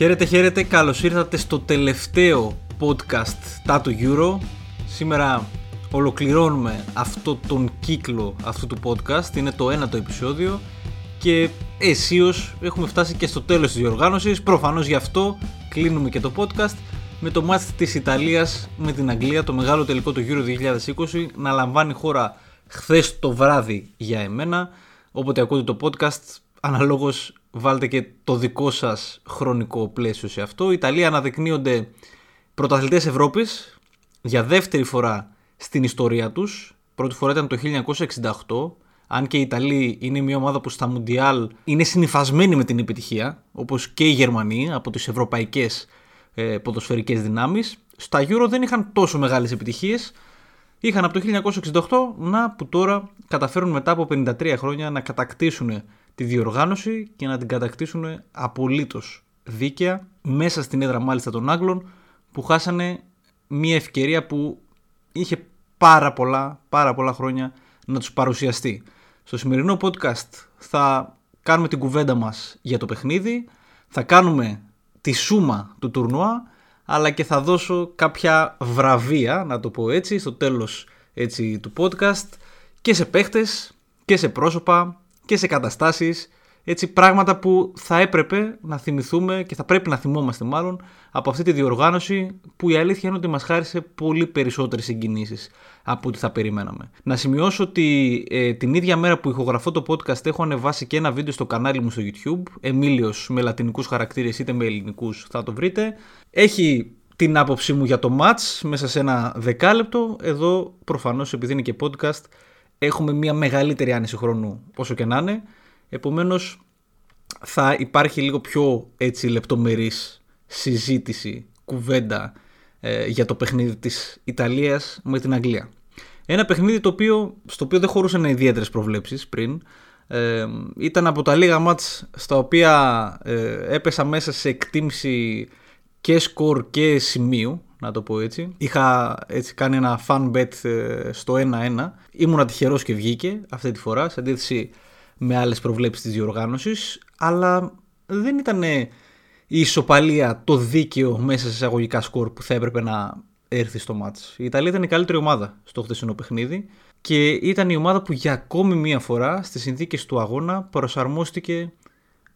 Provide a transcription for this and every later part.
Χαίρετε, χαίρετε, καλώς ήρθατε στο τελευταίο podcast Tato Euro. Σήμερα ολοκληρώνουμε αυτό τον κύκλο αυτού του podcast, είναι το ένατο επεισόδιο και αισίως έχουμε φτάσει και στο τέλος της διοργάνωσης, προφανώς γι' αυτό κλείνουμε και το podcast με το μάτς της Ιταλίας με την Αγγλία, το μεγάλο τελικό του Euro 2020 να λαμβάνει χώρα χθες το βράδυ για εμένα, όποτε ακούτε το podcast αναλόγως βάλτε και το δικό σας χρονικό πλαίσιο σε αυτό. Οι Ιταλοί αναδεικνύονται πρωταθλητές Ευρώπης για δεύτερη φορά στην ιστορία τους. Πρώτη φορά ήταν το 1968. Αν και η Ιταλοί είναι μια ομάδα που στα Μουντιάλ είναι συνυφασμένη με την επιτυχία, όπως και οι Γερμανοί από τις ευρωπαϊκές ε, ποδοσφαιρικές δυνάμεις. Στα Euro δεν είχαν τόσο μεγάλες επιτυχίες. Είχαν από το 1968 να που τώρα καταφέρουν μετά από 53 χρόνια να κατακτήσουν τη διοργάνωση και να την κατακτήσουν απολύτως δίκαια μέσα στην έδρα μάλιστα των Άγγλων που χάσανε μια ευκαιρία που είχε πάρα πολλά, πάρα πολλά χρόνια να τους παρουσιαστεί. Στο σημερινό podcast θα κάνουμε την κουβέντα μας για το παιχνίδι, θα κάνουμε τη σούμα του τουρνουά, αλλά και θα δώσω κάποια βραβεία, να το πω έτσι, στο τέλος έτσι, του podcast και σε παίχτες και σε πρόσωπα και σε καταστάσεις, έτσι πράγματα που θα έπρεπε να θυμηθούμε και θα πρέπει να θυμόμαστε μάλλον από αυτή τη διοργάνωση που η αλήθεια είναι ότι μας χάρισε πολύ περισσότερες συγκινήσεις από ό,τι θα περιμέναμε. Να σημειώσω ότι ε, την ίδια μέρα που ηχογραφώ το podcast έχω ανεβάσει και ένα βίντεο στο κανάλι μου στο YouTube, Εμίλιος με λατινικούς χαρακτήρες είτε με ελληνικούς θα το βρείτε. Έχει την άποψή μου για το match μέσα σε ένα δεκάλεπτο. Εδώ προφανώς επειδή είναι και podcast έχουμε μια μεγαλύτερη άνεση χρόνου όσο και να είναι. Επομένως θα υπάρχει λίγο πιο έτσι λεπτομερής συζήτηση, κουβέντα ε, για το παιχνίδι της Ιταλίας με την Αγγλία. Ένα παιχνίδι το οποίο, στο οποίο δεν χωρούσαν ιδιαίτερες προβλέψεις πριν. Ε, ήταν από τα λίγα μάτς στα οποία ε, έπεσα μέσα σε εκτίμηση και σκορ και σημείου να το πω έτσι. Είχα έτσι κάνει ένα fun bet ε, στο 1-1. Ήμουνα τυχερός και βγήκε αυτή τη φορά, σε αντίθεση με άλλες προβλέψεις της διοργάνωσης. Αλλά δεν ήταν η ισοπαλία το δίκαιο μέσα σε εισαγωγικά σκορ που θα έπρεπε να έρθει στο μάτς. Η Ιταλία ήταν η καλύτερη ομάδα στο χθεσινό παιχνίδι και ήταν η ομάδα που για ακόμη μία φορά στις συνθήκες του αγώνα προσαρμόστηκε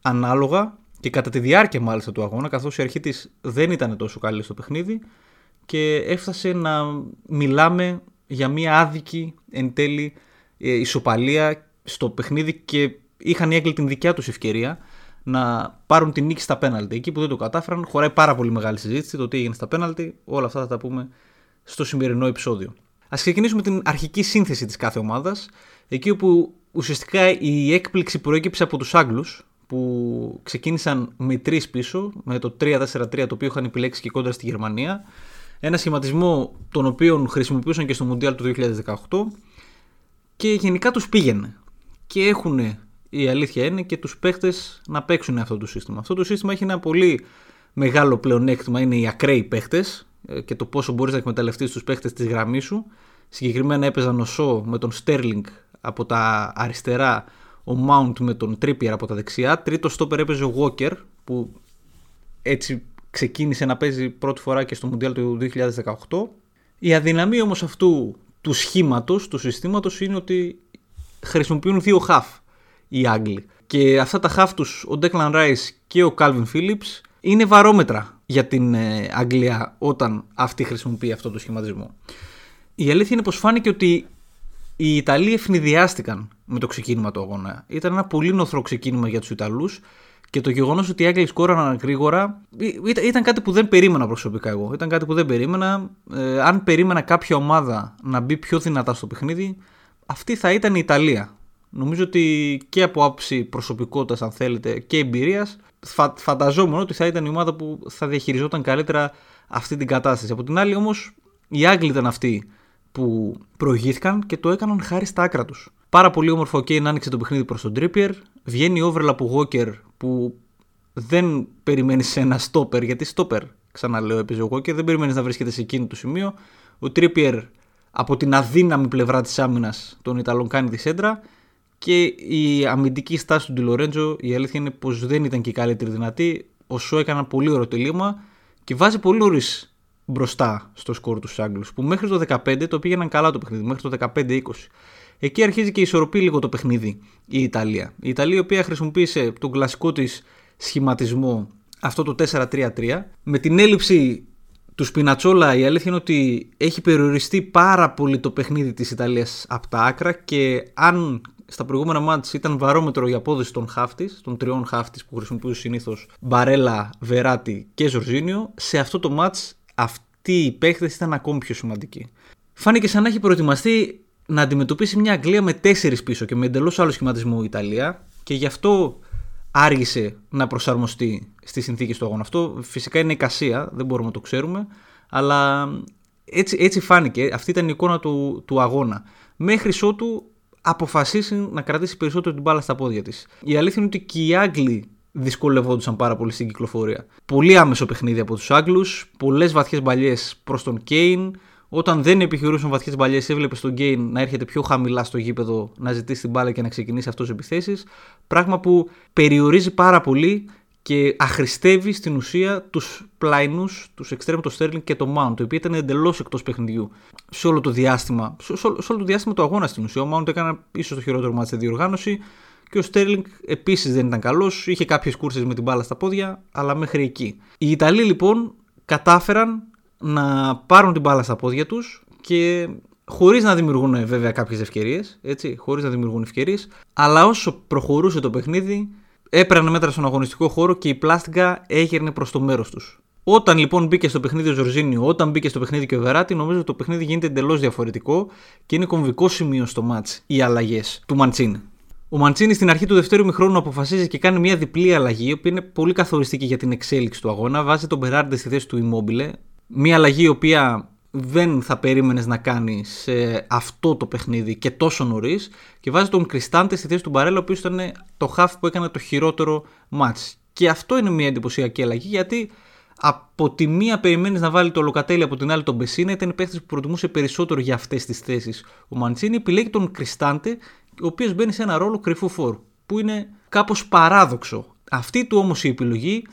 ανάλογα και κατά τη διάρκεια μάλιστα του αγώνα καθώς η αρχή της δεν ήταν τόσο καλή στο παιχνίδι και έφτασε να μιλάμε για μια άδικη εν τέλει ε, ισοπαλία στο παιχνίδι και είχαν οι Έγγλοι την δικιά τους ευκαιρία να πάρουν την νίκη στα πέναλτι. Εκεί που δεν το κατάφεραν, χωράει πάρα πολύ μεγάλη συζήτηση το τι έγινε στα πέναλτι. Όλα αυτά θα τα πούμε στο σημερινό επεισόδιο. Α ξεκινήσουμε την αρχική σύνθεση της κάθε ομάδας, εκεί όπου ουσιαστικά η έκπληξη προέκυψε από τους Άγγλους, που ξεκίνησαν με τρεις πίσω, με το 3-4-3 το οποίο είχαν επιλέξει και κόντρα στη Γερμανία. Ένα σχηματισμό τον οποίο χρησιμοποιούσαν και στο Μουντιάλ του 2018 και γενικά τους πήγαινε. Και έχουν, η αλήθεια είναι, και τους παίχτες να παίξουν αυτό το σύστημα. Αυτό το σύστημα έχει ένα πολύ μεγάλο πλεονέκτημα, είναι οι ακραίοι παίχτες ε, και το πόσο μπορείς να εκμεταλλευτείς τους παίχτες της γραμμής σου. Συγκεκριμένα έπαιζαν ο Σο με τον Στέρλινγκ από τα αριστερά, ο Mount με τον Trippier από τα δεξιά. Τρίτο στόπερ έπαιζε ο Walker που έτσι ξεκίνησε να παίζει πρώτη φορά και στο Μουντιάλ του 2018. Η αδυναμία όμως αυτού του σχήματος, του συστήματος είναι ότι χρησιμοποιούν δύο χαφ οι Άγγλοι. Και αυτά τα χαφ τους, ο Declan Rice και ο Calvin Phillips, είναι βαρόμετρα για την ε, Αγγλία όταν αυτή χρησιμοποιεί αυτό το σχηματισμό. Η αλήθεια είναι πως φάνηκε ότι οι Ιταλοί ευνηδιάστηκαν με το ξεκίνημα του αγώνα. Ήταν ένα πολύ νοθρό ξεκίνημα για τους Ιταλούς και το γεγονός ότι οι Άγγλοι σκόραναν γρήγορα ήταν κάτι που δεν περίμενα προσωπικά εγώ. Ήταν κάτι που δεν περίμενα. Ε, αν περίμενα κάποια ομάδα να μπει πιο δυνατά στο παιχνίδι, αυτή θα ήταν η Ιταλία. Νομίζω ότι και από άψη προσωπικότητας, αν θέλετε, και εμπειρίας, φα, φανταζόμουν ότι θα ήταν η ομάδα που θα διαχειριζόταν καλύτερα αυτή την κατάσταση. Από την άλλη, όμως, οι Άγγλοι ήταν αυτοί που προηγήθηκαν και το έκαναν χάρη στα άκρα τους. Πάρα πολύ όμορφο και να άνοιξε το παιχνίδι προς τον Trippier. Βγαίνει η overlap από Walker που δεν περιμένεις ένα στόπερ, γιατί στόπερ, ξαναλέω, έπαιζε ο Walker, δεν περιμένεις να βρίσκεται σε εκείνο το σημείο. Ο Trippier από την αδύναμη πλευρά της άμυνας των Ιταλών κάνει τη σέντρα και η αμυντική στάση του Ντιλορέντζο η αλήθεια είναι πως δεν ήταν και η καλύτερη δυνατή. Ο Σο έκανε ένα πολύ ωραίο τελείωμα και βάζει πολύ νωρίς μπροστά στο σκορ του Άγγλους. Που μέχρι το 15 το πήγαιναν καλά το παιχνίδι, μέχρι το 15-20. Εκεί αρχίζει και ισορροπεί λίγο το παιχνίδι η Ιταλία. Η Ιταλία η οποία χρησιμοποίησε τον κλασικό της σχηματισμό αυτό το 4-3-3 με την έλλειψη του Σπινατσόλα η αλήθεια είναι ότι έχει περιοριστεί πάρα πολύ το παιχνίδι της Ιταλίας από τα άκρα και αν στα προηγούμενα μάτς ήταν βαρόμετρο η απόδοση των χάφτης, των τριών χάφτης που χρησιμοποιούν συνήθως Μπαρέλα, Βεράτη και Ζορζίνιο, σε αυτό το μάτς αυτοί οι παίχτες ήταν ακόμη πιο σημαντικοί. Φάνηκε σαν να έχει προετοιμαστεί να αντιμετωπίσει μια Αγγλία με τέσσερις πίσω και με εντελώς άλλο σχηματισμό η Ιταλία και γι' αυτό άργησε να προσαρμοστεί στη συνθήκη του αγώνα. Αυτό φυσικά είναι εικασία, δεν μπορούμε να το ξέρουμε, αλλά έτσι, έτσι φάνηκε. Αυτή ήταν η εικόνα του, του αγώνα. Μέχρι ότου αποφασίσει να κρατήσει περισσότερο την μπάλα στα πόδια της. Η αλήθεια είναι ότι και οι Άγγλοι δυσκολευόντουσαν πάρα πολύ στην κυκλοφορία. Πολύ άμεσο παιχνίδι από τους Άγγλους, πολλές βαθιές μπαλιές προς τον Κέιν, όταν δεν επιχειρούσαν βαθιές μπαλιές, έβλεπες τον Γκέιν να έρχεται πιο χαμηλά στο γήπεδο, να ζητήσει την μπάλα και να ξεκινήσει αυτός επιθέσεις. Πράγμα που περιορίζει πάρα πολύ και αχρηστεύει στην ουσία τους πλαϊνούς, τους εξτρέμους, το Sterling και το Mount, το οποίο ήταν εντελώς εκτός παιχνιδιού σε όλο το διάστημα, σε, όλο το διάστημα του αγώνα στην ουσία. Ο Mount έκανε ίσως το χειρότερο μάτι στη διοργάνωση και ο Sterling επίσης δεν ήταν καλός. Είχε κάποιες κούρσες με την μπάλα στα πόδια, αλλά μέχρι εκεί. Οι Ιταλοί λοιπόν κατάφεραν να πάρουν την μπάλα στα πόδια τους και χωρίς να δημιουργούν βέβαια κάποιες ευκαιρίες, έτσι, χωρίς να δημιουργούν ευκαιρίες, αλλά όσο προχωρούσε το παιχνίδι, έπαιρνε μέτρα στον αγωνιστικό χώρο και η πλάστιγκα έγερνε προς το μέρος τους. Όταν λοιπόν μπήκε στο παιχνίδι ο Ζορζίνιο, όταν μπήκε στο παιχνίδι και ο Βεράτη, νομίζω ότι το παιχνίδι γίνεται εντελώς διαφορετικό και είναι κομβικό σημείο στο μάτς οι αλλαγές του Μαντσίνη. Ο Μαντσίνη στην αρχή του δευτέρου μηχρόνου αποφασίζει και κάνει μια διπλή αλλαγή, που είναι πολύ καθοριστική για την εξέλιξη του αγώνα. Βάζει τον Μπεράρντε στη θέση του Immobile, Μία αλλαγή η οποία δεν θα περίμενες να κάνεις σε αυτό το παιχνίδι και τόσο νωρίς και βάζεις τον Κριστάντε στη θέση του Μπαρέλα, ο οποίος ήταν το χάφ που έκανε το χειρότερο μάτς. Και αυτό είναι μια εντυπωσιακή αλλαγή γιατί από τη μία περιμένεις να βάλει το Λοκατέλη, από την άλλη τον Μπεσίνα. Ήταν η παίχτη που προτιμούσε περισσότερο για αυτές τις θέσεις. Ο Μαντσίνη επιλέγει τον Κριστάντε, ο οποίος μπαίνει σε ένα ρόλο κρυφού φόρου, που είναι κάπως παράδοξο. Αυτή του όμως η επιλογή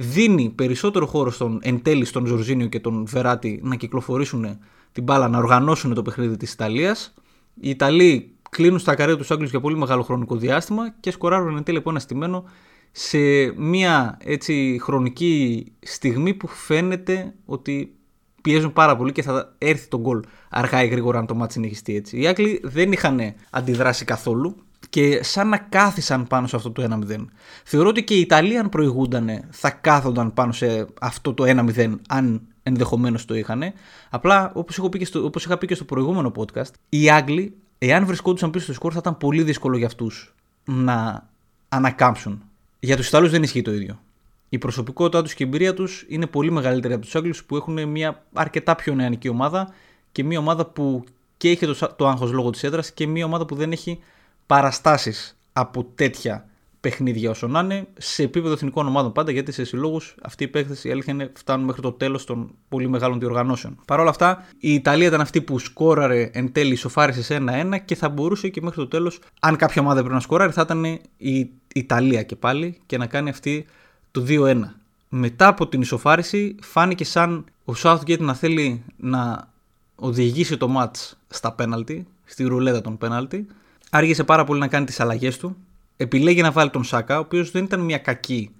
δίνει περισσότερο χώρο στον εν τέλει στον Ζορζίνιο και τον Βεράτη να κυκλοφορήσουν την μπάλα, να οργανώσουν το παιχνίδι της Ιταλίας. Οι Ιταλοί κλείνουν στα καρέ τους Άγγλους για πολύ μεγάλο χρονικό διάστημα και σκοράρουν εν τέλει από ένα στημένο σε μια έτσι χρονική στιγμή που φαίνεται ότι πιέζουν πάρα πολύ και θα έρθει το γκολ αργά ή γρήγορα αν το μάτι συνεχιστεί έτσι. Οι Άγγλοι δεν είχαν αντιδράσει καθόλου και σαν να κάθισαν πάνω σε αυτό το 1-0. Θεωρώ ότι και οι Ιταλοί αν προηγούνταν θα κάθονταν πάνω σε αυτό το 1-0 αν ενδεχομένως το είχαν. Απλά όπως, έχω πει και στο, όπως είχα πει και στο προηγούμενο podcast, οι Άγγλοι εάν βρισκόντουσαν πίσω στο σκορ θα ήταν πολύ δύσκολο για αυτούς να ανακάμψουν. Για τους Ιταλούς δεν ισχύει το ίδιο. Η προσωπικότητά τους και η εμπειρία τους είναι πολύ μεγαλύτερη από τους Άγγλους που έχουν μια αρκετά πιο νεανική ομάδα και μια ομάδα που και έχει το, το άγχος λόγω της έδρας και μια ομάδα που δεν έχει παραστάσεις από τέτοια παιχνίδια όσο να είναι σε επίπεδο εθνικών ομάδων πάντα γιατί σε συλλόγους αυτή η παίκθεση η αλήθεια είναι φτάνουν μέχρι το τέλος των πολύ μεγάλων διοργανώσεων. Παρ' όλα αυτά η Ιταλία ήταν αυτή που σκόραρε εν τέλει ισοφάρισε σε 1-1 και θα μπορούσε και μέχρι το τέλος, αν κάποια ομάδα έπρεπε να σκόραρε, θα ήταν η Ιταλία και πάλι και να κάνει αυτή το 2-1. Μετά από την ισοφάριση φάνηκε σαν ο Southgate να θέλει να οδηγήσει το match στα πέναλτι, στη ρουλέτα των πέναλτι άργησε πάρα πολύ να κάνει τις αλλαγές του. Επιλέγει να βάλει τον Σάκα, ο οποίος δεν ήταν μια κακή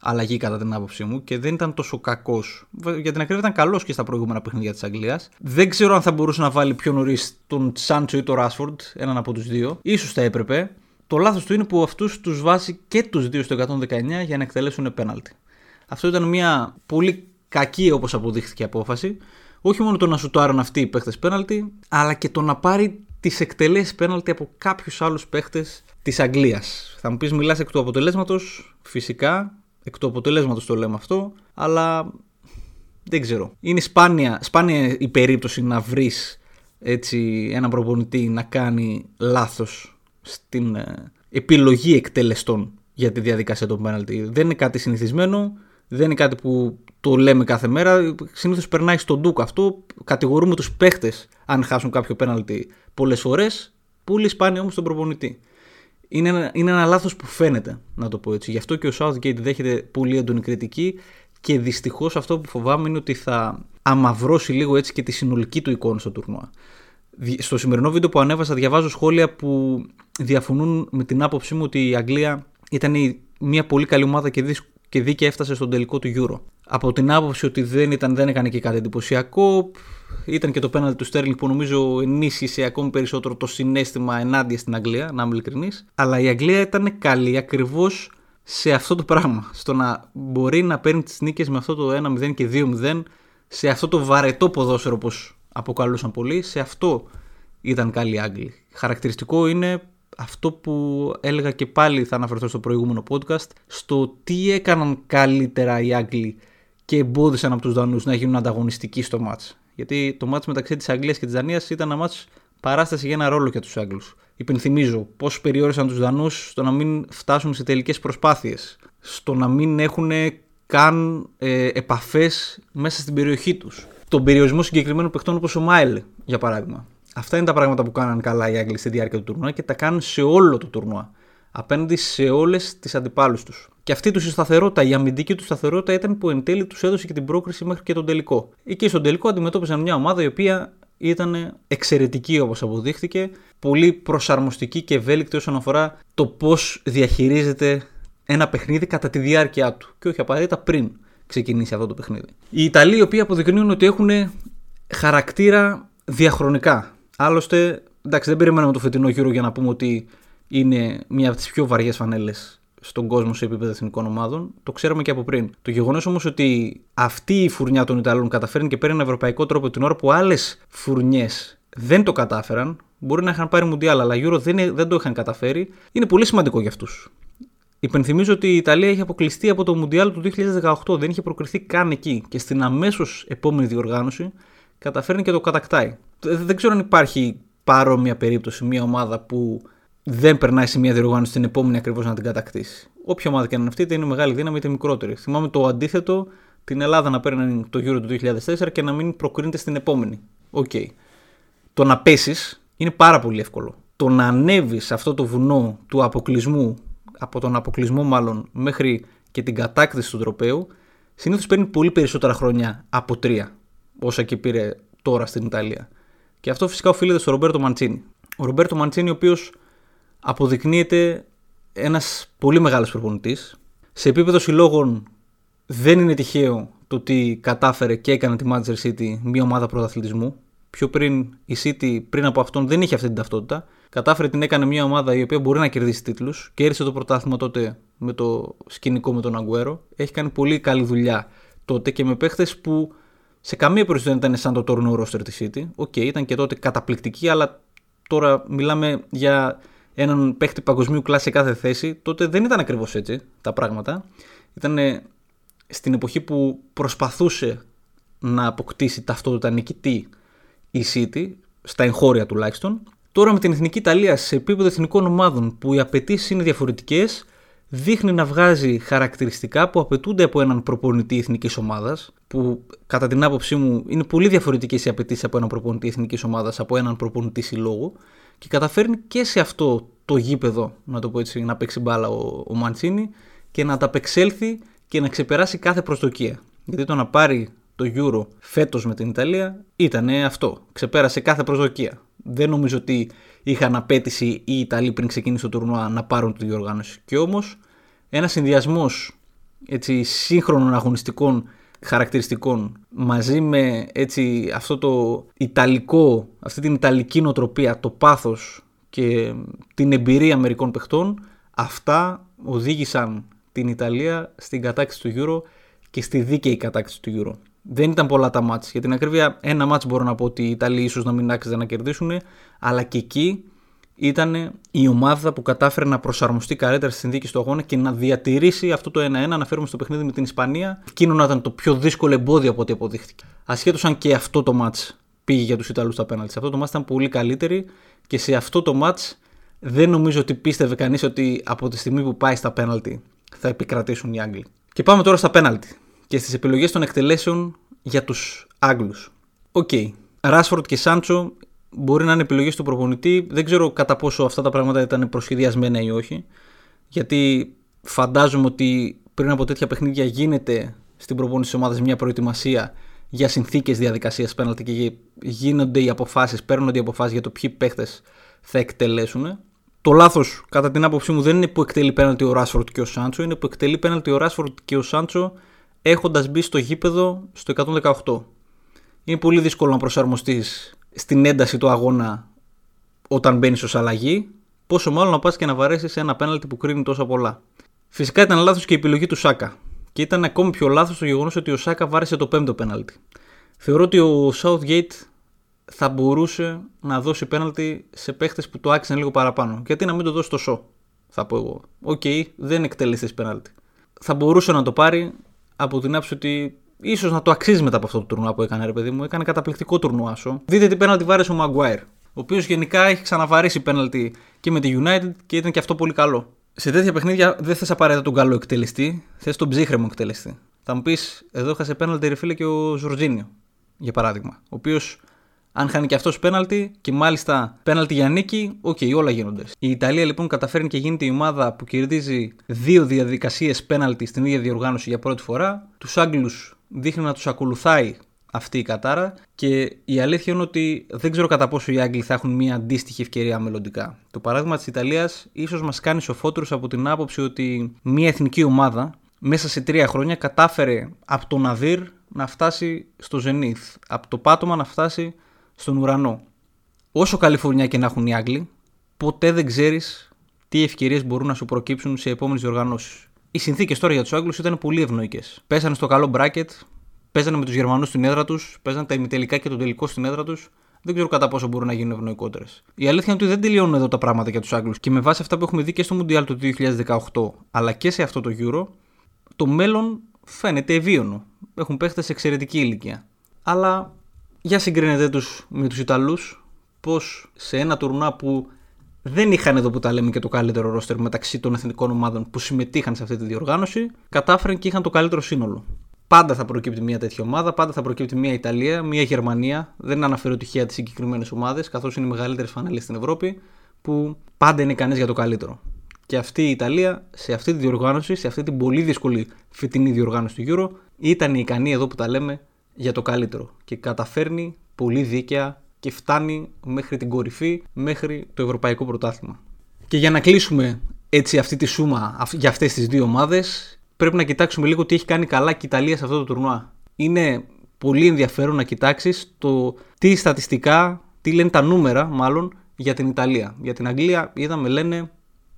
αλλαγή κατά την άποψή μου και δεν ήταν τόσο κακός. Για την ακρίβεια ήταν καλός και στα προηγούμενα παιχνίδια της Αγγλίας. Δεν ξέρω αν θα μπορούσε να βάλει πιο νωρίς τον Σάντσο ή τον Ράσφορντ, έναν από τους δύο. σω θα έπρεπε. Το λάθος του είναι που αυτούς τους βάζει και τους δύο στο 119 για να εκτελέσουν πέναλτι. Αυτό ήταν μια πολύ κακή όπως αποδείχθηκε απόφαση. Όχι μόνο το να σου το άρουν αυτοί οι παίχτε πέναλτι, αλλά και το να πάρει τις εκτελέσεις πέναλτι από κάποιους άλλους παίχτες της Αγγλίας. Θα μου πεις, μιλάς εκ του αποτελέσματος. Φυσικά, εκ του αποτελέσματος το λέμε αυτό, αλλά δεν ξέρω. Είναι σπάνια, σπάνια η περίπτωση να βρεις έτσι έναν προπονητή να κάνει λάθος στην ε, επιλογή εκτελεστών για τη διαδικασία των πέναλτι. Δεν είναι κάτι συνηθισμένο, δεν είναι κάτι που το λέμε κάθε μέρα. Συνήθως περνάει στον ντουκ αυτό. Κατηγορούμε τους παίχτες αν χάσουν κάποιο πέναλτι πολλές φορές. Πολύ σπάνια όμως τον προπονητή. είναι ένα, είναι ένα λάθος που φαίνεται, να το πω έτσι. Γι' αυτό και ο Southgate δέχεται πολύ έντονη κριτική και δυστυχώς αυτό που φοβάμαι είναι ότι θα αμαυρώσει λίγο έτσι και τη συνολική του εικόνα στο τουρνουά. Στο σημερινό βίντεο που ανέβασα διαβάζω σχόλια που διαφωνούν με την άποψή μου ότι η Αγγλία ήταν μια πολύ καλή ομάδα και, και δίκαια έφτασε στον τελικό του Euro. Από την άποψη ότι δεν, ήταν, δεν έκανε και κάτι εντυπωσιακό, ήταν και το πέναλτι του Στέρλινγκ που νομίζω ενίσχυσε ακόμη περισσότερο το συνέστημα ενάντια στην Αγγλία, να είμαι ειλικρινής. Αλλά η Αγγλία ήταν καλή ακριβώς σε αυτό το πράγμα. Στο να μπορεί να παίρνει τις νίκες με αυτό το 1-0 και 2-0, σε αυτό το βαρετό ποδόσφαιρο όπως αποκαλούσαν πολλοί, σε αυτό ήταν καλή οι Άγγλοι. Χαρακτηριστικό είναι αυτό που έλεγα και πάλι θα αναφερθώ στο προηγούμενο podcast, στο τι έκαναν καλύτερα οι Άγγλοι και εμπόδισαν από τους Δανούς να γίνουν ανταγωνιστικοί στο μάτς. Γιατί το μάτς μεταξύ της Αγγλίας και της Δανίας ήταν ένα μάτς παράσταση για ένα ρόλο για τους Άγγλους. Υπενθυμίζω πώς περιόρισαν τους Δανούς στο να μην φτάσουν σε τελικές προσπάθειες, στο να μην έχουν καν ε, επαφές μέσα στην περιοχή τους. Τον περιορισμό συγκεκριμένων παιχτών όπως ο Μάιλ, για παράδειγμα. Αυτά είναι τα πράγματα που κάναν καλά οι Άγγλοι στη διάρκεια του τουρνουά και τα κάνουν σε όλο το τουρνουά. Απέναντι σε όλες τις αντιπάλους τους. Και αυτή τους η σταθερότητα, η αμυντική του σταθερότητα ήταν που εν τέλει τους έδωσε και την πρόκριση μέχρι και τον τελικό. Εκεί στον τελικό αντιμετώπιζαν μια ομάδα η οποία ήταν εξαιρετική όπως αποδείχθηκε, πολύ προσαρμοστική και ευέλικτη όσον αφορά το πώς διαχειρίζεται ένα παιχνίδι κατά τη διάρκεια του και όχι απαραίτητα πριν ξεκινήσει αυτό το παιχνίδι. Οι Ιταλοί οι οποίοι αποδεικνύουν ότι έχουν χαρακτήρα διαχρονικά. Άλλωστε, εντάξει, δεν περιμέναμε το φετινό γύρο για να πούμε ότι είναι μία από τις πιο βαριές φανέλες στον κόσμο σε επίπεδο εθνικών ομάδων. Το ξέραμε και από πριν. Το γεγονός όμως ότι αυτή η φουρνιά των Ιταλών καταφέρνει και παίρνει ένα ευρωπαϊκό τρόπο την ώρα που άλλες φουρνιές δεν το κατάφεραν, μπορεί να είχαν πάρει Μουντιάλ, αλλά Euro δεν, δεν το είχαν καταφέρει, είναι πολύ σημαντικό για αυτούς. Υπενθυμίζω ότι η Ιταλία έχει αποκλειστεί από το Μουντιάλ του 2018, δεν είχε προκριθεί καν εκεί και στην αμέσως επόμενη διοργάνωση καταφέρνει και το κατακτάει. Δεν ξέρω αν υπάρχει παρόμοια περίπτωση, μια ομάδα που δεν περνάει σε μια διοργάνωση την επόμενη ακριβώς να την κατακτήσει. Όποια ομάδα και αν είναι αυτή, είτε είναι μεγάλη δύναμη είτε μικρότερη. Θυμάμαι το αντίθετο, την Ελλάδα να παίρνει το Euro του 2004 και να μην προκρίνεται στην επόμενη. OK. Okay. Το να πέσεις είναι πάρα πολύ εύκολο. Το να ανέβεις σε αυτό το βουνό του αποκλεισμού, από τον αποκλεισμό μάλλον, μέχρι και την κατάκτηση του τροπέου, συνήθως παίρνει πολύ περισσότερα χρόνια από τρία, όσα και πήρε τώρα στην Ιταλία. Και αυτό φυσικά οφείλεται στο Ρομπέρτο Μαντσίνη. Ο Ρομπέρτο Μαντσίνη, ο οποίος αποδεικνύεται ένας πολύ μεγάλος προπονητής. Σε επίπεδο συλλόγων δεν είναι τυχαίο το ότι κατάφερε και έκανε τη Manchester City μια ομάδα πρωταθλητισμού. Πιο πριν η City πριν από αυτόν δεν είχε αυτή την ταυτότητα. Κατάφερε την έκανε μια ομάδα η οποία μπορεί να κερδίσει τίτλους. Κέρδισε το πρωτάθλημα τότε με το σκηνικό με τον Αγκουέρο. Έχει κάνει πολύ καλή δουλειά τότε και με παίχτες που σε καμία περίπτωση δεν ήταν σαν το τωρινό ρόστερ της City. OK, okay, ήταν και τότε καταπληκτική, αλλά τώρα μιλάμε για έναν παίχτη παγκοσμίου κλάσης σε κάθε θέση, τότε δεν ήταν ακριβώς έτσι τα πράγματα. Ήταν στην εποχή που προσπαθούσε να αποκτήσει ταυτότητα νικητή η City, στα εγχώρια τουλάχιστον. Τώρα με την Εθνική Ιταλία σε επίπεδο εθνικών ομάδων που οι απαιτήσεις είναι διαφορετικές, δείχνει να βγάζει χαρακτηριστικά που απαιτούνται από έναν προπονητή εθνικής ομάδας, που κατά την άποψή μου είναι πολύ διαφορετικές οι απαιτήσεις από έναν προπονητή εθνικής ομάδας από έναν προπονητή συλλόγου και καταφέρνει και σε αυτό το γήπεδο, να το πω έτσι, να παίξει μπάλα ο, ο Μαντσίνη και να ταπεξέλθει και να ξεπεράσει κάθε προσδοκία. Γιατί το να πάρει το Euro φέτος με την Ιταλία ήταν αυτό. Ξεπέρασε κάθε προσδοκία. Δεν νομίζω ότι είχαν απέτηση οι Ιταλοί πριν ξεκίνησε το τουρνουά να πάρουν τη διοργάνωση. Και όμως ένας συνδυασμός σύγχρονων αγωνιστικών χαρακτηριστικών μαζί με έτσι αυτό το ιταλικό, αυτή την ιταλική νοοτροπία, το πάθος και την εμπειρία μερικών παιχτών, αυτά οδήγησαν την Ιταλία στην κατάκτηση του Euro και στη δίκαιη κατάκτηση του Euro. Δεν ήταν πολλά τα μάτς. Για την ακρίβεια, ένα μάτς μπορώ να πω ότι οι Ιταλοί ίσως να μην άξιζαν να κερδίσουν, αλλά και εκεί ήταν η ομάδα που κατάφερε να προσαρμοστεί καλύτερα στη συνθήκη του αγώνα και να διατηρήσει αυτό το 1-1. Αναφέρομαι στο παιχνίδι με την Ισπανία. Εκείνο να ήταν το πιο δύσκολο εμπόδιο από ό,τι αποδείχθηκε. Ασχέτως αν και αυτό το match πήγε για τους Ιταλούς στα πέναλτ. Αυτό το match ήταν πολύ καλύτερη και σε αυτό το match δεν νομίζω ότι πίστευε κανείς ότι από τη στιγμή που πάει στα πέναλτι θα επικρατήσουν οι Άγγλοι. Και πάμε τώρα στα πέναλτι και στις επιλογές των εκτελέσεων για τους Άγγλους. OK. Okay. Ράσφορντ και Σάντσο μπορεί να είναι επιλογές του προπονητή. Δεν ξέρω κατά πόσο αυτά τα πράγματα ήταν προσχεδιασμένα ή όχι. Γιατί φαντάζομαι ότι πριν από τέτοια παιχνίδια γίνεται στην προπόνηση της ομάδας μια προετοιμασία για συνθήκες διαδικασίας πέναλτι και γίνονται οι αποφάσεις, παίρνονται οι αποφάσεις για το ποιοι παίχτες θα εκτελέσουν. Το λάθος, κατά την άποψή μου, δεν είναι που εκτελεί πέναλτι ο Ράσφορντ και ο Σάντσο, είναι που εκτελεί πέναλτι ο Ράσφορντ και ο Σάντσο έχοντας μπει στο γήπεδο στο 118. Είναι πολύ δύσκολο να προσαρμοστείς στην ένταση του αγώνα όταν μπαίνεις ως αλλαγή, πόσο μάλλον να πας και να βαρέσεις ένα πέναλτι που κρίνει τόσα πολλά. Φυσικά ήταν λάθος και η επιλογή του Σάκα. Και ήταν ακόμη πιο λάθος το γεγονός ότι ο Σάκα βάρεσε το πέμπτο πέναλτι. Θεωρώ ότι ο Southgate θα μπορούσε να δώσει πέναλτι σε παίχτες που το άξιζαν λίγο παραπάνω. Γιατί να μην το δώσει το σο, θα πω εγώ. OK, okay, δεν εκτελεστή πέναλτι. Θα μπορούσε να το πάρει από την άποψη ότι ίσως να το αξίζει μετά από αυτό το τουρνουά που έκανε, ρε παιδί μου. Έκανε καταπληκτικό τουρνουά ο Σο. Δείτε τι πέναλτι βάρεσε ο Maguire. Ο οποίος γενικά έχει ξαναβαρέσει πέναλτι και με τη United και ήταν και αυτό πολύ καλό. Σε τέτοια παιχνίδια δεν θες απαραίτητα τον καλό εκτελεστή, θες τον ψύχραιμο εκτελεστή. Θα μου πεις, εδώ έχασε πέναλτι ρε φίλε και ο Ζορτζίνιο, για παράδειγμα. Ο οποίος, αν χάνει και αυτός πέναλτι και μάλιστα πέναλτι για νίκη, OK, okay, όλα γίνονται. Η Ιταλία λοιπόν καταφέρνει και γίνεται η ομάδα που κερδίζει δύο διαδικασίες πέναλτι στην ίδια διοργάνωση για πρώτη φορά. Τους Άγγλους δείχνει να τους ακολουθάει αυτή η κατάρα και η αλήθεια είναι ότι δεν ξέρω κατά πόσο οι Άγγλοι θα έχουν μια αντίστοιχη ευκαιρία μελλοντικά. Το παράδειγμα της Ιταλίας ίσως μας κάνει σοφότερους από την άποψη ότι μια εθνική ομάδα μέσα σε τρία χρόνια κατάφερε από το Ναδύρ να φτάσει στο Ζενίθ, από το πάτωμα να φτάσει στον ουρανό. Όσο Καλιφορνιά και να έχουν οι Άγγλοι, ποτέ δεν ξέρεις τι ευκαιρίες μπορούν να σου προκύψουν σε επόμενες διοργανώσεις. Οι συνθήκες τώρα για τους Άγγλους ήταν πολύ ευνοϊκές. Πέσανε στο καλό μπράκετ, παίζανε με τους Γερμανούς στην έδρα τους, παίζανε τα ημιτελικά και τον τελικό στην έδρα τους. Δεν ξέρω κατά πόσο μπορούν να γίνουν ευνοϊκότερες. Η αλήθεια είναι ότι δεν τελειώνουν εδώ τα πράγματα για τους Άγγλους και με βάση αυτά που έχουμε δει και στο Μουντιάλ του 2018 αλλά και σε αυτό το Euro, το μέλλον φαίνεται ευίωνο. Έχουν παίχτες σε εξαιρετική ηλικία. Αλλά για συγκρίνετε τους με τους Ιταλούς, πώς σε ένα τουρνά που δεν είχαν εδώ που τα λέμε και το καλύτερο ρόστερ μεταξύ των εθνικών ομάδων που συμμετείχαν σε αυτή τη διοργάνωση, κατάφεραν και είχαν το καλύτερο σύνολο. Πάντα θα προκύπτει μια τέτοια ομάδα, πάντα θα προκύπτει μια Ιταλία, μια Γερμανία. Δεν αναφέρω τυχαία τις συγκεκριμένες ομάδες, καθώς είναι οι μεγαλύτερες φανέλες στην Ευρώπη, που πάντα είναι ικανές για το καλύτερο. Και αυτή η Ιταλία, σε αυτή τη διοργάνωση, σε αυτή την πολύ δύσκολη φετινή διοργάνωση του Euro, ήταν ικανή εδώ που τα λέμε για το καλύτερο. Και καταφέρνει πολύ δίκαια και φτάνει μέχρι την κορυφή, μέχρι το Ευρωπαϊκό Πρωτάθλημα. Και για να κλείσουμε έτσι αυτή τη σούμα για αυτές τις δύο ομάδες, πρέπει να κοιτάξουμε λίγο τι έχει κάνει καλά και η Ιταλία σε αυτό το τουρνουά. Είναι πολύ ενδιαφέρον να κοιτάξεις το τι στατιστικά, τι λένε τα νούμερα μάλλον για την Ιταλία. Για την Αγγλία είδαμε λένε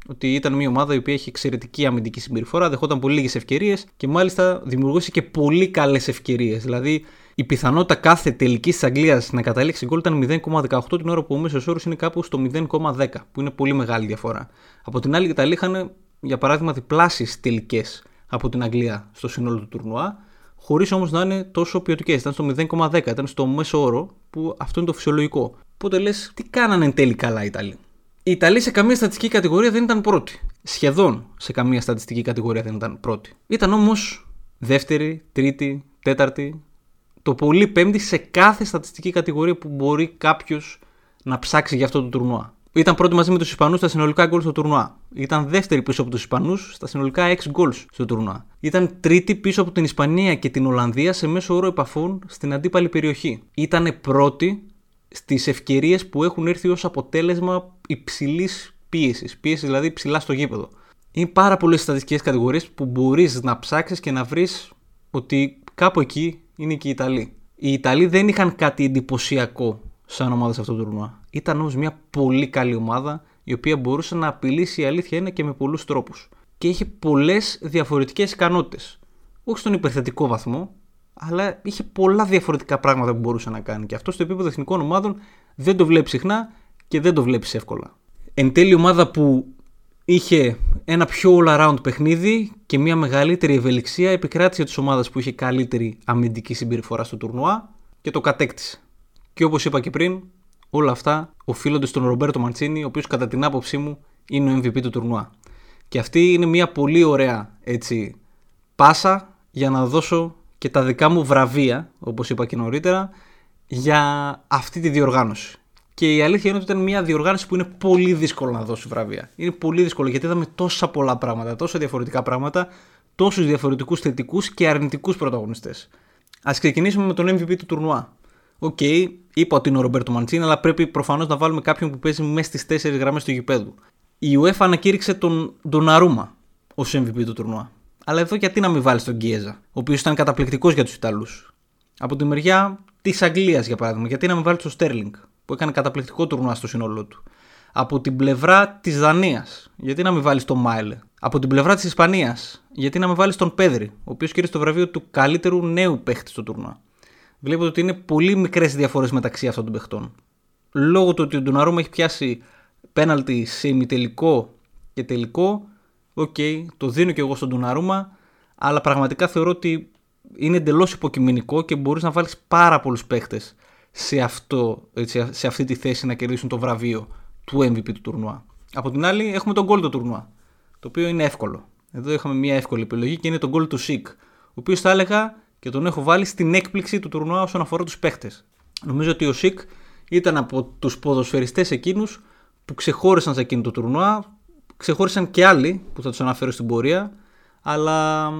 ότι ήταν μια ομάδα η οποία έχει εξαιρετική αμυντική συμπεριφορά, δεχόταν πολύ λίγες ευκαιρίες και μάλιστα δημιουργούσε και πολύ καλές ευκαιρίες. Δηλαδή η πιθανότητα κάθε τελικής της Αγγλίας να καταλήξει γκολ ήταν 0,18 την ώρα που ο μέσος όρος είναι κάπου στο 0,10, που είναι πολύ μεγάλη διαφορά. Από την άλλη, οι Ιταλοί είχαν για παράδειγμα διπλάσεις τελικές από την Αγγλία στο σύνολο του τουρνουά, χωρίς όμως να είναι τόσο ποιοτικές. Ήταν στο 0,10, ήταν στο μέσο όρο, που αυτό είναι το φυσιολογικό. Οπότε λες, τι κάνανε εν τέλει καλά οι Ιταλοί; Οι Ιταλοί σε καμία στατιστική κατηγορία δεν ήταν πρώτοι. Σχεδόν σε καμία στατιστική κατηγορία δεν ήταν πρώτοι. Ήταν όμως δεύτερη, τρίτη, τέταρτη, το πολύ πέμπτη σε κάθε στατιστική κατηγορία που μπορεί κάποιος να ψάξει για αυτό το τουρνουά. Ήταν πρώτη μαζί με τους Ισπανούς στα συνολικά γκολ στο τουρνουά. Ήταν δεύτερη πίσω από τους Ισπανούς στα συνολικά 6 γκολ στο τουρνουά. Ήταν τρίτη πίσω από την Ισπανία και την Ολλανδία σε μέσο όρο επαφών στην αντίπαλη περιοχή. Ήταν πρώτη στις ευκαιρίες που έχουν έρθει ως αποτέλεσμα υψηλής πίεσης. Πίεση δηλαδή ψηλά στο γήπεδο. Είναι πάρα πολλές στατιστικές κατηγορίες που μπορείς να ψάξεις και να βρεις ότι κάπου εκεί είναι και οι Ιταλοί. Οι Ιταλοί δεν είχαν κάτι εντυπωσιακό σαν ομάδα σε αυτό το τουρνουά. Ήταν όμως μια πολύ καλή ομάδα η οποία μπορούσε να απειλήσει η αλήθεια είναι και με πολλούς τρόπους. Και είχε πολλές διαφορετικές ικανότητες. Όχι στον υπερθετικό βαθμό, αλλά είχε πολλά διαφορετικά πράγματα που μπορούσε να κάνει. Και αυτό στο επίπεδο εθνικών ομάδων δεν το βλέπει συχνά και δεν το βλέπει εύκολα. Εν τέλει, ομάδα που είχε ένα πιο all-around παιχνίδι και μια μεγαλύτερη ευελιξία επικράτησε τη ομάδα που είχε καλύτερη αμυντική συμπεριφορά στο τουρνουά και το κατέκτησε. Και όπως είπα και πριν, όλα αυτά οφείλονται στον Ρομπέρτο Μαντσίνη, ο οποίος κατά την άποψή μου είναι ο MVP του τουρνουά. Και αυτή είναι μια πολύ ωραία έτσι, πάσα για να δώσω και τα δικά μου βραβεία, όπως είπα και νωρίτερα, για αυτή τη διοργάνωση. Και η αλήθεια είναι ότι ήταν μια διοργάνωση που είναι πολύ δύσκολο να δώσει βραβεία. Είναι πολύ δύσκολο γιατί είδαμε τόσα πολλά πράγματα, τόσα διαφορετικά πράγματα, τόσους διαφορετικούς θετικούς και αρνητικούς πρωταγωνιστές. Ας ξεκινήσουμε με τον MVP του τουρνουά. OK, okay, είπα ότι είναι ο Ρομπέρτο Μαντσίνι, αλλά πρέπει προφανώς να βάλουμε κάποιον που παίζει μέσα στις τέσσερις γραμμές του γηπέδου. Η UEFA ανακήρυξε τον Ντοναρούμα ως MVP του τουρνουά. Αλλά εδώ γιατί να μην βάλεις τον Γκιέζα, ο οποίος ήταν καταπληκτικός για τους Ιταλούς. Από τη μεριά της Αγγλίας, για παράδειγμα, γιατί να μην βάλεις τον Στέρλινγκ, που έκανε καταπληκτικό τουρνουά στο σύνολό του. Από την πλευρά της Δανίας, γιατί να μην βάλεις τον Μάιλε. Από την πλευρά της Ισπανίας, γιατί να μην βάλεις τον Πέδρη, ο οποίος κέρδισε το βραβείο του καλύτερου νέου παίχτη στο τουρνουά. Βλέπετε ότι είναι πολύ μικρές διαφορές μεταξύ αυτών των παιχτών. Λόγω του ότι ο Ντοναρούμα έχει πιάσει πέναλτι σε ημιτελικό και τελικό, OK, okay, το δίνω και εγώ στον Ντοναρούμα, αλλά πραγματικά θεωρώ ότι είναι εντελώς υποκειμενικό και μπορείς να βάλεις πάρα πολλούς παίχτες σε, σε αυτή τη θέση να κερδίσουν το βραβείο του MVP του τουρνουά. Από την άλλη, έχουμε το γκολ του τουρνουά, το οποίο είναι εύκολο. Εδώ είχαμε μια εύκολη επιλογή και είναι το γκολ του Σικ, ο οποίος θα έλεγα και τον έχω βάλει στην έκπληξη του τουρνουά όσον αφορά τους παίχτες. Νομίζω ότι ο Σικ ήταν από τους ποδοσφαιριστές εκείνους που ξεχώρισαν σε εκείνο το τουρνουά. Ξεχώρισαν και άλλοι που θα τους αναφέρω στην πορεία, αλλά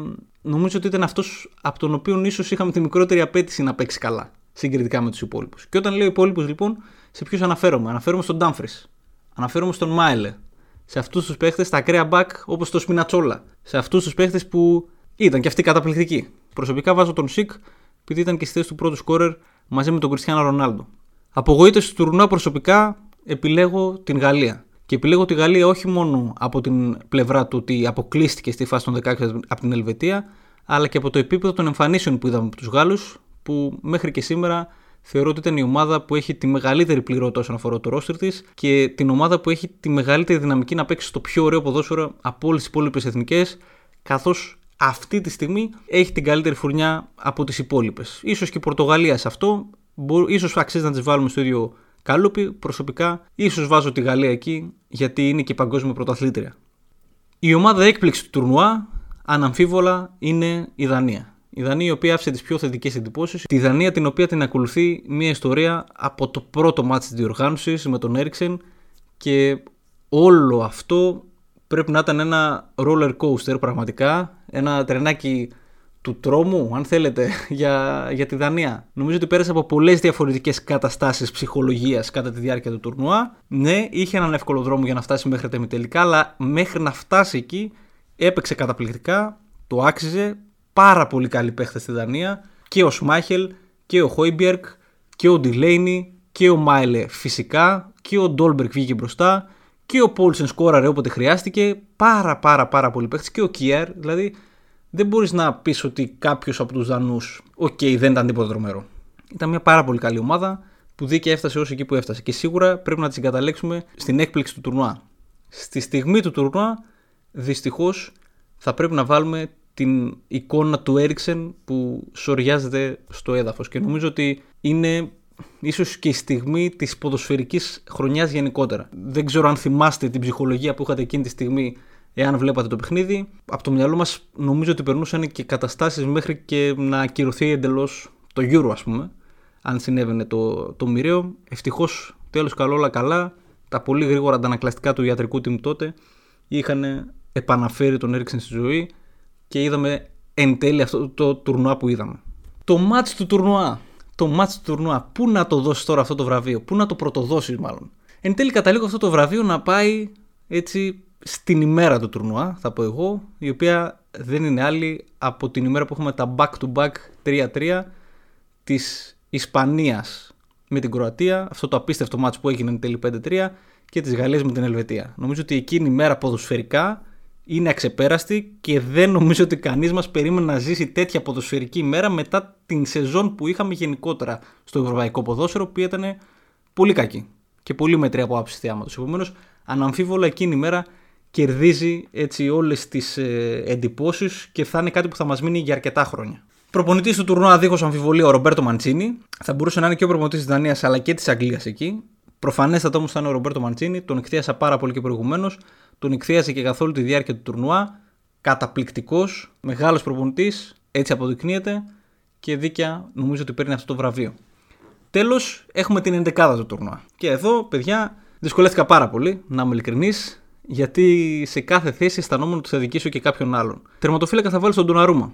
νομίζω ότι ήταν αυτός από τον οποίο ίσως είχαμε τη μικρότερη απέτηση να παίξει καλά συγκριτικά με τους υπόλοιπους. Και όταν λέω υπόλοιπους, λοιπόν, σε ποιους αναφέρομαι. Αναφέρομαι στον Ντάμφρι. Αναφέρομαι στον Μάιλε. Σε αυτούς τους παίχτες, τα ακραία μπακ όπως το Σπινατσόλα. Σε αυτούς τους παίχτες που ήταν και αυτοί καταπληκτικοί. Προσωπικά βάζω τον Σικ, επειδή ήταν και στη θέση του πρώτου σκόρερ μαζί με τον Κριστιανό Ρονάλντο. Απογοήτευση του τουρνουά προσωπικά επιλέγω την Γαλλία. Και επιλέγω τη Γαλλία όχι μόνο από την πλευρά του ότι αποκλείστηκε στη φάση των 16 από την Ελβετία, αλλά και από το επίπεδο των εμφανίσεων που είδαμε από τους Γάλλους, που μέχρι και σήμερα θεωρώ ότι ήταν η ομάδα που έχει τη μεγαλύτερη πληρότητα όσον αφορά το ρόστερ της και την ομάδα που έχει τη μεγαλύτερη δυναμική να παίξει στο πιο ωραίο ποδόσφαιρο από όλες τις υπόλοιπες εθνικές, καθώς αυτή τη στιγμή έχει την καλύτερη φουρνιά από τις υπόλοιπες. σω και η Πορτογαλία σε αυτό, ίσως αξίζει να τις βάλουμε στο ίδιο καλούπι. Προσωπικά, ίσως βάζω τη Γαλλία εκεί, γιατί είναι και παγκόσμια πρωταθλήτρια. Η ομάδα έκπληξη του τουρνουά, αναμφίβολα, είναι η Δανία. Η Δανία η οποία άφησε τις πιο θετικές εντυπώσεις. Τη Δανία την οποία την ακολουθεί μια ιστορία από το πρώτο μάτι της διοργάνωσης με τον Έριξεν και όλο αυτό πρέπει να ήταν ένα roller coaster πραγματικά. Ένα τρενάκι του τρόμου, αν θέλετε, για, για τη Δανία. Νομίζω ότι πέρασε από πολλές διαφορετικές καταστάσεις ψυχολογίας κατά τη διάρκεια του τουρνουά. Ναι, είχε έναν εύκολο δρόμο για να φτάσει μέχρι τα ημιτελικά, αλλά μέχρι να φτάσει εκεί έπαιξε καταπληκτικά, το άξιζε. Πάρα πολύ καλή παίχτες στη Δανία και ο Σμάχελ και ο Χόιμπιερκ και ο Ντιλέινι και ο Μέλε φυσικά και ο Ντόλμπερκ βγήκε μπροστά και ο Πόλσεν σκόραρε όποτε χρειάστηκε. Πάρα πάρα πάρα πολύ παίχτες και ο Κιέρ. Δηλαδή δεν μπορείς να πεις ότι κάποιος από τους Δανούς, OK, okay, δεν ήταν τίποτα τρομερό. Ήταν μια πάρα πολύ καλή ομάδα που δίκαια έφτασε όσο εκεί που έφτασε. Και σίγουρα πρέπει να τη συγκαταλέξουμε στην έκπληξη του τουρνουά. Στη στιγμή του τουρνουά, δυστυχώς, θα πρέπει να βάλουμε την εικόνα του Έριξεν που σωριάζεται στο έδαφος και νομίζω ότι είναι ίσως και η στιγμή της ποδοσφαιρικής χρονιάς γενικότερα. Δεν ξέρω αν θυμάστε την ψυχολογία που είχατε εκείνη τη στιγμή εάν βλέπατε το παιχνίδι. Από το μυαλό μας νομίζω ότι περνούσαν και καταστάσεις μέχρι και να ακυρωθεί εντελώς το Euro ας πούμε αν συνέβαινε το, το μοιραίο. Ευτυχώς τέλος καλό όλα καλά. Τα πολύ γρήγορα αντανακλαστικά του ιατρικού team τότε είχαν επαναφέρει τον Έριξεν στη ζωή και είδαμε εν τέλει αυτό το τουρνουά που είδαμε. Το μάτς του τουρνουά. Το μάτς του τουρνουά. Πού να το δώσει τώρα αυτό το βραβείο; Πού να το πρωτοδώσεις μάλλον; Εν τέλει καταλήγω αυτό το βραβείο να πάει έτσι στην ημέρα του τουρνουά, θα πω εγώ, η οποία δεν είναι άλλη από την ημέρα που έχουμε τα back-to-back 3-3 της Ισπανίας με την Κροατία, αυτό το απίστευτο μάτς που έγινε εν τέλει 5-3 και της Γαλλίας με την Ελβετία. Νομίζω ότι εκείνη η μέρα ποδοσφαιρικά είναι αξεπέραστη και δεν νομίζω ότι κανείς μας περίμενε να ζήσει τέτοια ποδοσφαιρική ημέρα μετά την σεζόν που είχαμε γενικότερα στο ευρωπαϊκό ποδόσφαιρο που ήταν πολύ κακή και πολύ μετρή από άψη θεάματος. Επομένως, αναμφίβολα εκείνη η μέρα κερδίζει έτσι όλες τις ε, εντυπώσεις και θα είναι κάτι που θα μας μείνει για αρκετά χρόνια. Προπονητής του τουρνουά δίχως αμφιβολία ο Ρομπέρτο Μαντσίνη. Θα μπορούσε να είναι και ο προπονητής της Δανίας αλλά και της Αγγλίας εκεί. Προφανέστατα όμως θα είναι ο Ρομπέρτο Μαντσίνη. Τον εκτίασα πάρα πολύ και προηγουμένως τον εκθέασε και καθ' όλη τη διάρκεια του τουρνουά. Καταπληκτικός, μεγάλος προπονητής, έτσι αποδεικνύεται και δίκαια νομίζω ότι παίρνει αυτό το βραβείο. Τέλος, έχουμε την 11η του τουρνουά. Και εδώ, παιδιά, δυσκολεύτηκα πάρα πολύ, να είμαι ειλικρινής, γιατί σε κάθε θέση αισθανόμουν ότι θα αδικήσω και κάποιον άλλον. Τερματοφύλακα θα βάλω τον Ντοναρούμα.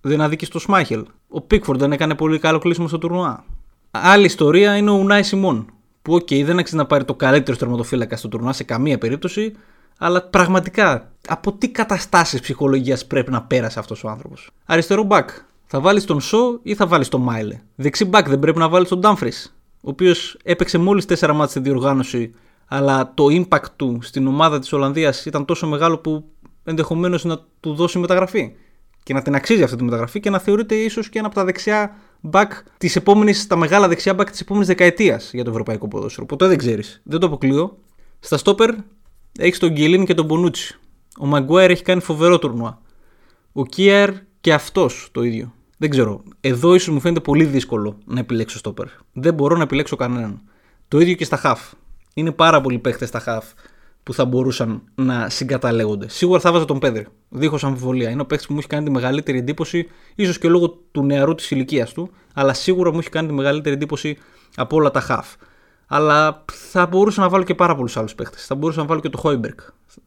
Δεν αδίκησε το Σμάιχελ. Ο Πίκφορντ δεν έκανε πολύ καλό κλείσιμο στο τουρνουά. Άλλη ιστορία είναι ο Ουνάι Σιμών. Που, OK, okay, δεν αξίζει να πάρει το καλύτερο τερματοφύλακα στο τουρνουά σε καμία περίπτωση, αλλά πραγματικά από τι καταστάσεις ψυχολογίας πρέπει να πέρασε αυτός ο άνθρωπος; Αριστερό μπακ. Θα βάλεις τον Σο ή θα βάλεις τον Μάιλε; Δεξί μπακ δεν πρέπει να βάλεις τον Ντάμφρις. Ο οποίος έπαιξε μόλις 4 μάτια στη διοργάνωση, αλλά το impact του στην ομάδα της Ολλανδίας ήταν τόσο μεγάλο που ενδεχομένως να του δώσει μεταγραφή. Και να την αξίζει αυτή τη μεταγραφή και να θεωρείται ίσως και ένα από τα δεξιά back της επόμενης, τα μεγάλα δεξιά back της επόμενης δεκαετίας για το ευρωπαϊκό ποδόσφαιρο. Ποτέ δεν ξέρεις. Δεν το αποκλείω. Στα στόπερ έχεις τον Γκελίν και τον Μπονούτσι. Ο Μαγκουάιρ έχει κάνει φοβερό τουρνουά. Ο Κίαρ και αυτός το ίδιο. Δεν ξέρω. Εδώ ίσως μου φαίνεται πολύ δύσκολο να επιλέξω στόπερ. Δεν μπορώ να επιλέξω κανέναν. Το ίδιο και στα χαφ. Είναι πάρα πολλοί παίχτε στα χαφ που θα μπορούσαν να συγκαταλέγονται. Σίγουρα θα βάζα τον Πέδρη. Δίχως αμφιβολία. Είναι ο παίχτη που μου έχει κάνει τη μεγαλύτερη εντύπωση, ίσως και λόγω του νεαρού της ηλικίας του, αλλά σίγουρα μου έχει κάνει τη μεγαλύτερη εντύπωση από όλα τα χαφ. Αλλά θα μπορούσα να βάλω και πάρα πολλούς άλλους παίχτες. Θα μπορούσα να βάλω και το Χόιμπεργκ.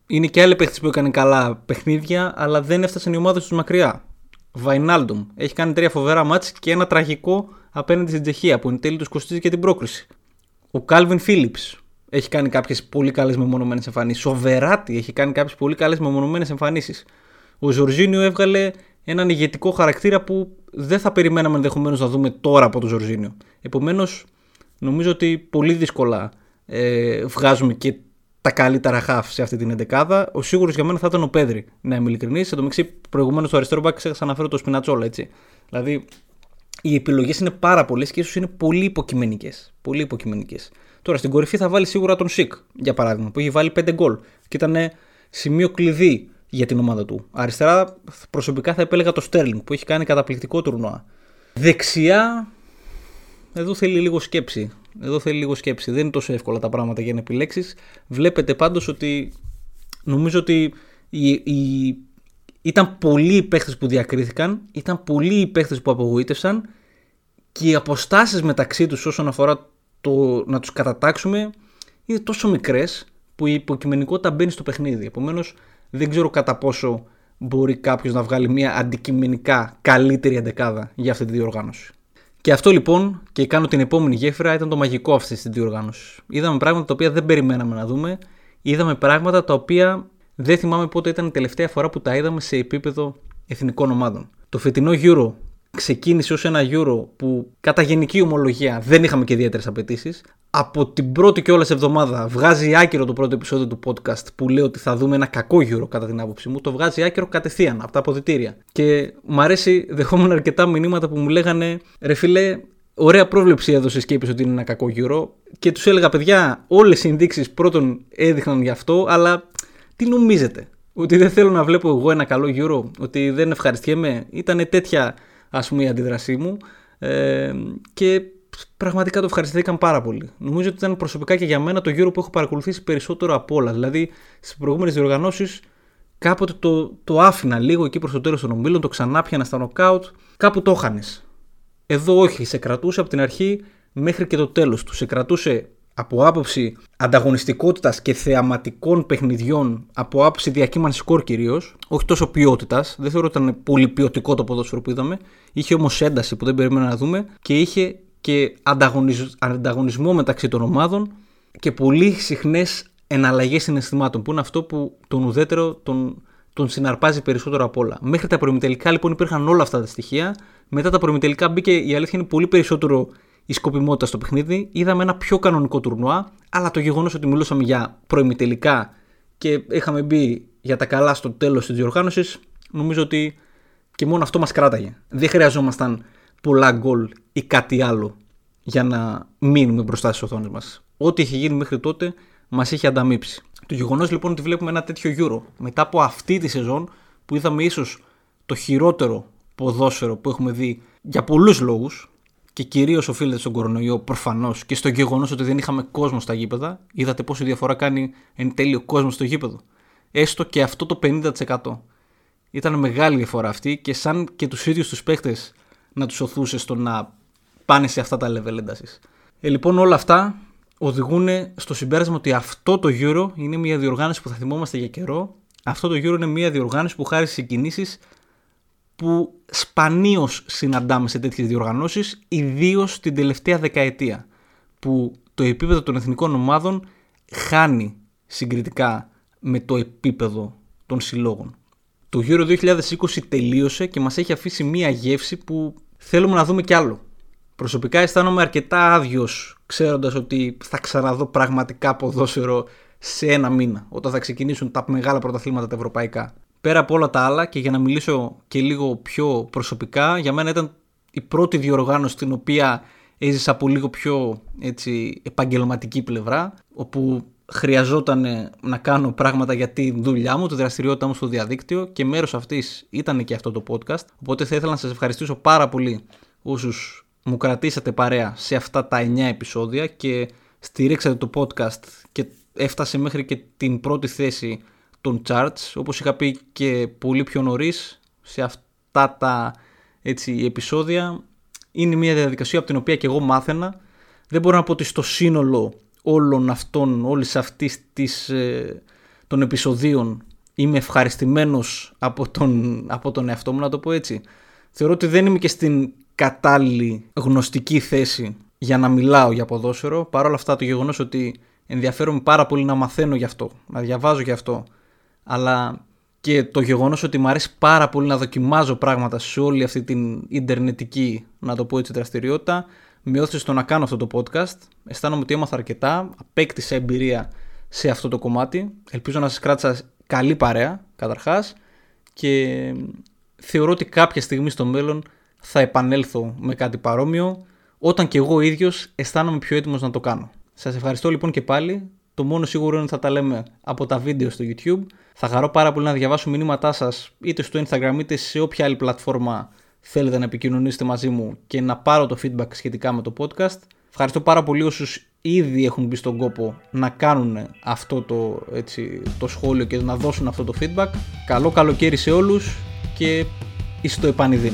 Είναι και άλλοι παίχτες που έκανε καλά παιχνίδια, αλλά δεν έφτασαν οι ομάδες τους μακριά. Βαϊνάλντομ έχει κάνει τρία φοβερά μάτς και ένα τραγικό απέναντι στην Τσεχία που εν τέλει τους κοστίζει και την πρόκριση. Ο Κάλβιν Φίλιπς έχει κάνει κάποιες πολύ καλές μεμονωμένες εμφανίσεις. Ο Βεράτι έχει κάνει κάποιες πολύ καλές μεμονωμένες εμφανίσεις. Ο Ζορζίνιο έβγαλε έναν ηγετικό χαρακτήρα που δεν θα περιμέναμε ενδεχομένως να δούμε τώρα από τον Ζορζίνιο. Επομένως, νομίζω ότι πολύ δύσκολα ε, βγάζουμε και τα καλύτερα χαφ σε αυτή την εντεκάδα. Ο σίγουρος για μένα θα ήταν ο Πέδρη, να είμαι ειλικρινής. Σε το μεταξύ, προηγουμένως στο αριστερό μπακ ξέχασα να φέρω το Σπινατσόλα, έτσι. Δηλαδή, οι επιλογές είναι πάρα πολλές και ίσως είναι πολύ υποκειμενικές. Πολύ υποκειμενικές. Τώρα στην κορυφή θα βάλει σίγουρα τον Σικ, για παράδειγμα, που έχει βάλει 5 γκολ και ήταν σημείο κλειδί για την ομάδα του. Αριστερά, προσωπικά θα επέλεγα το Στέρλινγκ που έχει κάνει καταπληκτικό τουρνουά. Δεξιά, εδώ θέλει λίγο σκέψη. Εδώ θέλει λίγο σκέψη. Δεν είναι τόσο εύκολα τα πράγματα για να επιλέξεις. Βλέπετε πάντως ότι νομίζω ότι η, η, ήταν πολλοί οι παίχτες που διακρίθηκαν, ήταν πολλοί οι παίχτες που απογοήτευσαν και οι αποστάσεις μεταξύ τους όσον αφορά το να τους κατατάξουμε είναι τόσο μικρές που η υποκειμενικότητα μπαίνει στο παιχνίδι. Επομένως, δεν ξέρω κατά πόσο μπορεί κάποιος να βγάλει μια αντικειμενικά καλύτερη αντεκάδα για αυτή τη διοργάνωση. Και αυτό λοιπόν, και κάνω την επόμενη γέφυρα, ήταν το μαγικό αυτής της διοργάνωσης. Είδαμε πράγματα τα οποία δεν περιμέναμε να δούμε. Είδαμε πράγματα τα οποία δεν θυμάμαι πότε ήταν η τελευταία φορά που τα είδαμε σε επίπεδο εθνικών ομάδων. Το φετινό Euro ξεκίνησε ως ένα Euro που κατά γενική ομολογία δεν είχαμε και ιδιαίτερες απαιτήσεις. Από την πρώτη και όλες εβδομάδα βγάζει άκυρο το πρώτο επεισόδιο του podcast που λέει ότι θα δούμε ένα κακό Euro κατά την άποψή μου. Το βγάζει άκυρο κατευθείαν από τα αποδητήρια. Και μου αρέσει, δεχόμουν αρκετά μηνύματα που μου λέγανε ρε φίλε, ωραία πρόβλεψη έδωσες και είπες ότι είναι ένα κακό Euro. Και τους έλεγα παιδιά, όλες οι ενδείξεις πρώτον έδειχναν γι' αυτό, αλλά τι νομίζετε. Ότι δεν θέλω να βλέπω εγώ ένα καλό Euro, ότι δεν ευχαριστιέμαι. Ήταν τέτοια ας πούμε η αντίδρασή μου ε, και πραγματικά το ευχαριστήθηκαν πάρα πολύ. Νομίζω ότι ήταν προσωπικά και για μένα το γύρο που έχω παρακολουθήσει περισσότερο από όλας. Δηλαδή στις προηγούμενες διοργανώσεις κάποτε το, το άφηνα λίγο εκεί προς το τέλος των ομίλων, το ξανά πιανα στα νοκάουτ, κάπου το έχανες. Εδώ όχι, σε κρατούσε από την αρχή μέχρι και το τέλος του. Σε κρατούσε από άποψη ανταγωνιστικότητας και θεαματικών παιχνιδιών, από άποψη διακύμανσης σκορ κυρίως, όχι τόσο ποιότητας. Δεν θεωρώ ότι ήταν πολύ ποιοτικό το ποδόσφαιρο που είδαμε. Είχε όμως ένταση που δεν περίμενα να δούμε και είχε και ανταγωνισμό μεταξύ των ομάδων και πολύ συχνές εναλλαγές συναισθημάτων, που είναι αυτό που τον ουδέτερο τον, τον συναρπάζει περισσότερο από όλα. Μέχρι τα προημιτελικά λοιπόν υπήρχαν όλα αυτά τα στοιχεία. Μετά τα προημιτελικά μπήκε η αλήθεια είναι πολύ περισσότερο η σκοπιμότητα στο παιχνίδι. Είδαμε ένα πιο κανονικό τουρνουά, αλλά το γεγονός ότι μιλούσαμε για προημιτελικά και είχαμε μπει για τα καλά στο τέλος της διοργάνωσης, νομίζω ότι και μόνο αυτό μας κράταγε. Δεν χρειαζόμασταν πολλά γκολ ή κάτι άλλο για να μείνουμε μπροστά στις οθόνες μας. Ό,τι είχε γίνει μέχρι τότε μας είχε ανταμείψει. Το γεγονός λοιπόν ότι βλέπουμε ένα τέτοιο Euro μετά από αυτή τη σεζόν που είδαμε ίσως το χειρότερο ποδόσφαιρο που έχουμε δει για πολλούς λόγους, και κυρίως οφείλεται στον κορονοϊό προφανώς και στο γεγονός ότι δεν είχαμε κόσμο στα γήπεδα. Είδατε πόση διαφορά κάνει εν τέλει ο κόσμος στο γήπεδο. Έστω και αυτό το 50%. Ήταν μεγάλη διαφορά αυτή και σαν και τους ίδιους τους παίχτε να τους οθούσε στο να πάνε σε αυτά τα level έντασης. Ε, λοιπόν όλα αυτά οδηγούν στο συμπέρασμα ότι αυτό το Euro είναι μια διοργάνωση που θα θυμόμαστε για καιρό. Αυτό το Euro είναι μια διοργάνωση που χάρη σε κινήσεις που σπανίως συναντάμε σε τέτοιες διοργανώσεις, ιδίως την τελευταία δεκαετία, που το επίπεδο των εθνικών ομάδων χάνει συγκριτικά με το επίπεδο των συλλόγων. Το Euro 2020 τελείωσε και μας έχει αφήσει μία γεύση που θέλουμε να δούμε κι άλλο. Προσωπικά αισθάνομαι αρκετά άδειος ξέροντας ότι θα ξαναδώ πραγματικά ποδόσφαιρο σε ένα μήνα όταν θα ξεκινήσουν τα μεγάλα πρωταθλήματα τα ευρωπαϊκά. Πέρα από όλα τα άλλα και για να μιλήσω και λίγο πιο προσωπικά για μένα ήταν η πρώτη διοργάνωση την οποία έζησα από λίγο πιο έτσι, επαγγελματική πλευρά όπου χρειαζόταν να κάνω πράγματα για τη δουλειά μου, τη δραστηριότητά μου στο διαδίκτυο και μέρος αυτής ήταν και αυτό το podcast. Οπότε θα ήθελα να σας ευχαριστήσω πάρα πολύ όσους μου κρατήσατε παρέα σε αυτά τα 9 επεισόδια και στηρίξατε το podcast και έφτασε μέχρι και την πρώτη θέση των charts. Όπως είχα πει και πολύ πιο νωρίς σε αυτά τα έτσι, επεισόδια είναι μια διαδικασία από την οποία και εγώ μάθαινα. Δεν μπορώ να πω ότι στο σύνολο όλων αυτών, όλης αυτής της, ε, των επεισοδίων είμαι ευχαριστημένος από τον, από τον εαυτό μου να το πω έτσι. Θεωρώ ότι δεν είμαι και στην κατάλληλη γνωστική θέση για να μιλάω για ποδόσφαιρο. Παρ' όλα αυτά το γεγονός ότι ενδιαφέρομαι πάρα πολύ να μαθαίνω γι' αυτό, να διαβάζω γι' αυτό, αλλά και το γεγονός ότι μου αρέσει πάρα πολύ να δοκιμάζω πράγματα σε όλη αυτή την ιντερνετική, να το πω έτσι, δραστηριότητα, με όθησε στο να κάνω αυτό το podcast. Αισθάνομαι ότι έμαθα αρκετά, απέκτησα εμπειρία σε αυτό το κομμάτι. Ελπίζω να σας κράτησα καλή παρέα, καταρχάς, και θεωρώ ότι κάποια στιγμή στο μέλλον θα επανέλθω με κάτι παρόμοιο, όταν και εγώ ίδιος αισθάνομαι πιο έτοιμος να το κάνω. Σας ευχαριστώ λοιπόν και πάλι. Το μόνο σίγουρο είναι ότι θα τα λέμε από τα βίντεο στο YouTube. Θα χαρώ πάρα πολύ να διαβάσω μηνύματά σας είτε στο Instagram είτε σε όποια άλλη πλατφόρμα θέλετε να επικοινωνήσετε μαζί μου και να πάρω το feedback σχετικά με το podcast. Ευχαριστώ πάρα πολύ όσους ήδη έχουν μπει στον κόπο να κάνουν αυτό το, έτσι, το σχόλιο και να δώσουν αυτό το feedback. Καλό καλοκαίρι σε όλους και εις το επανειδήν.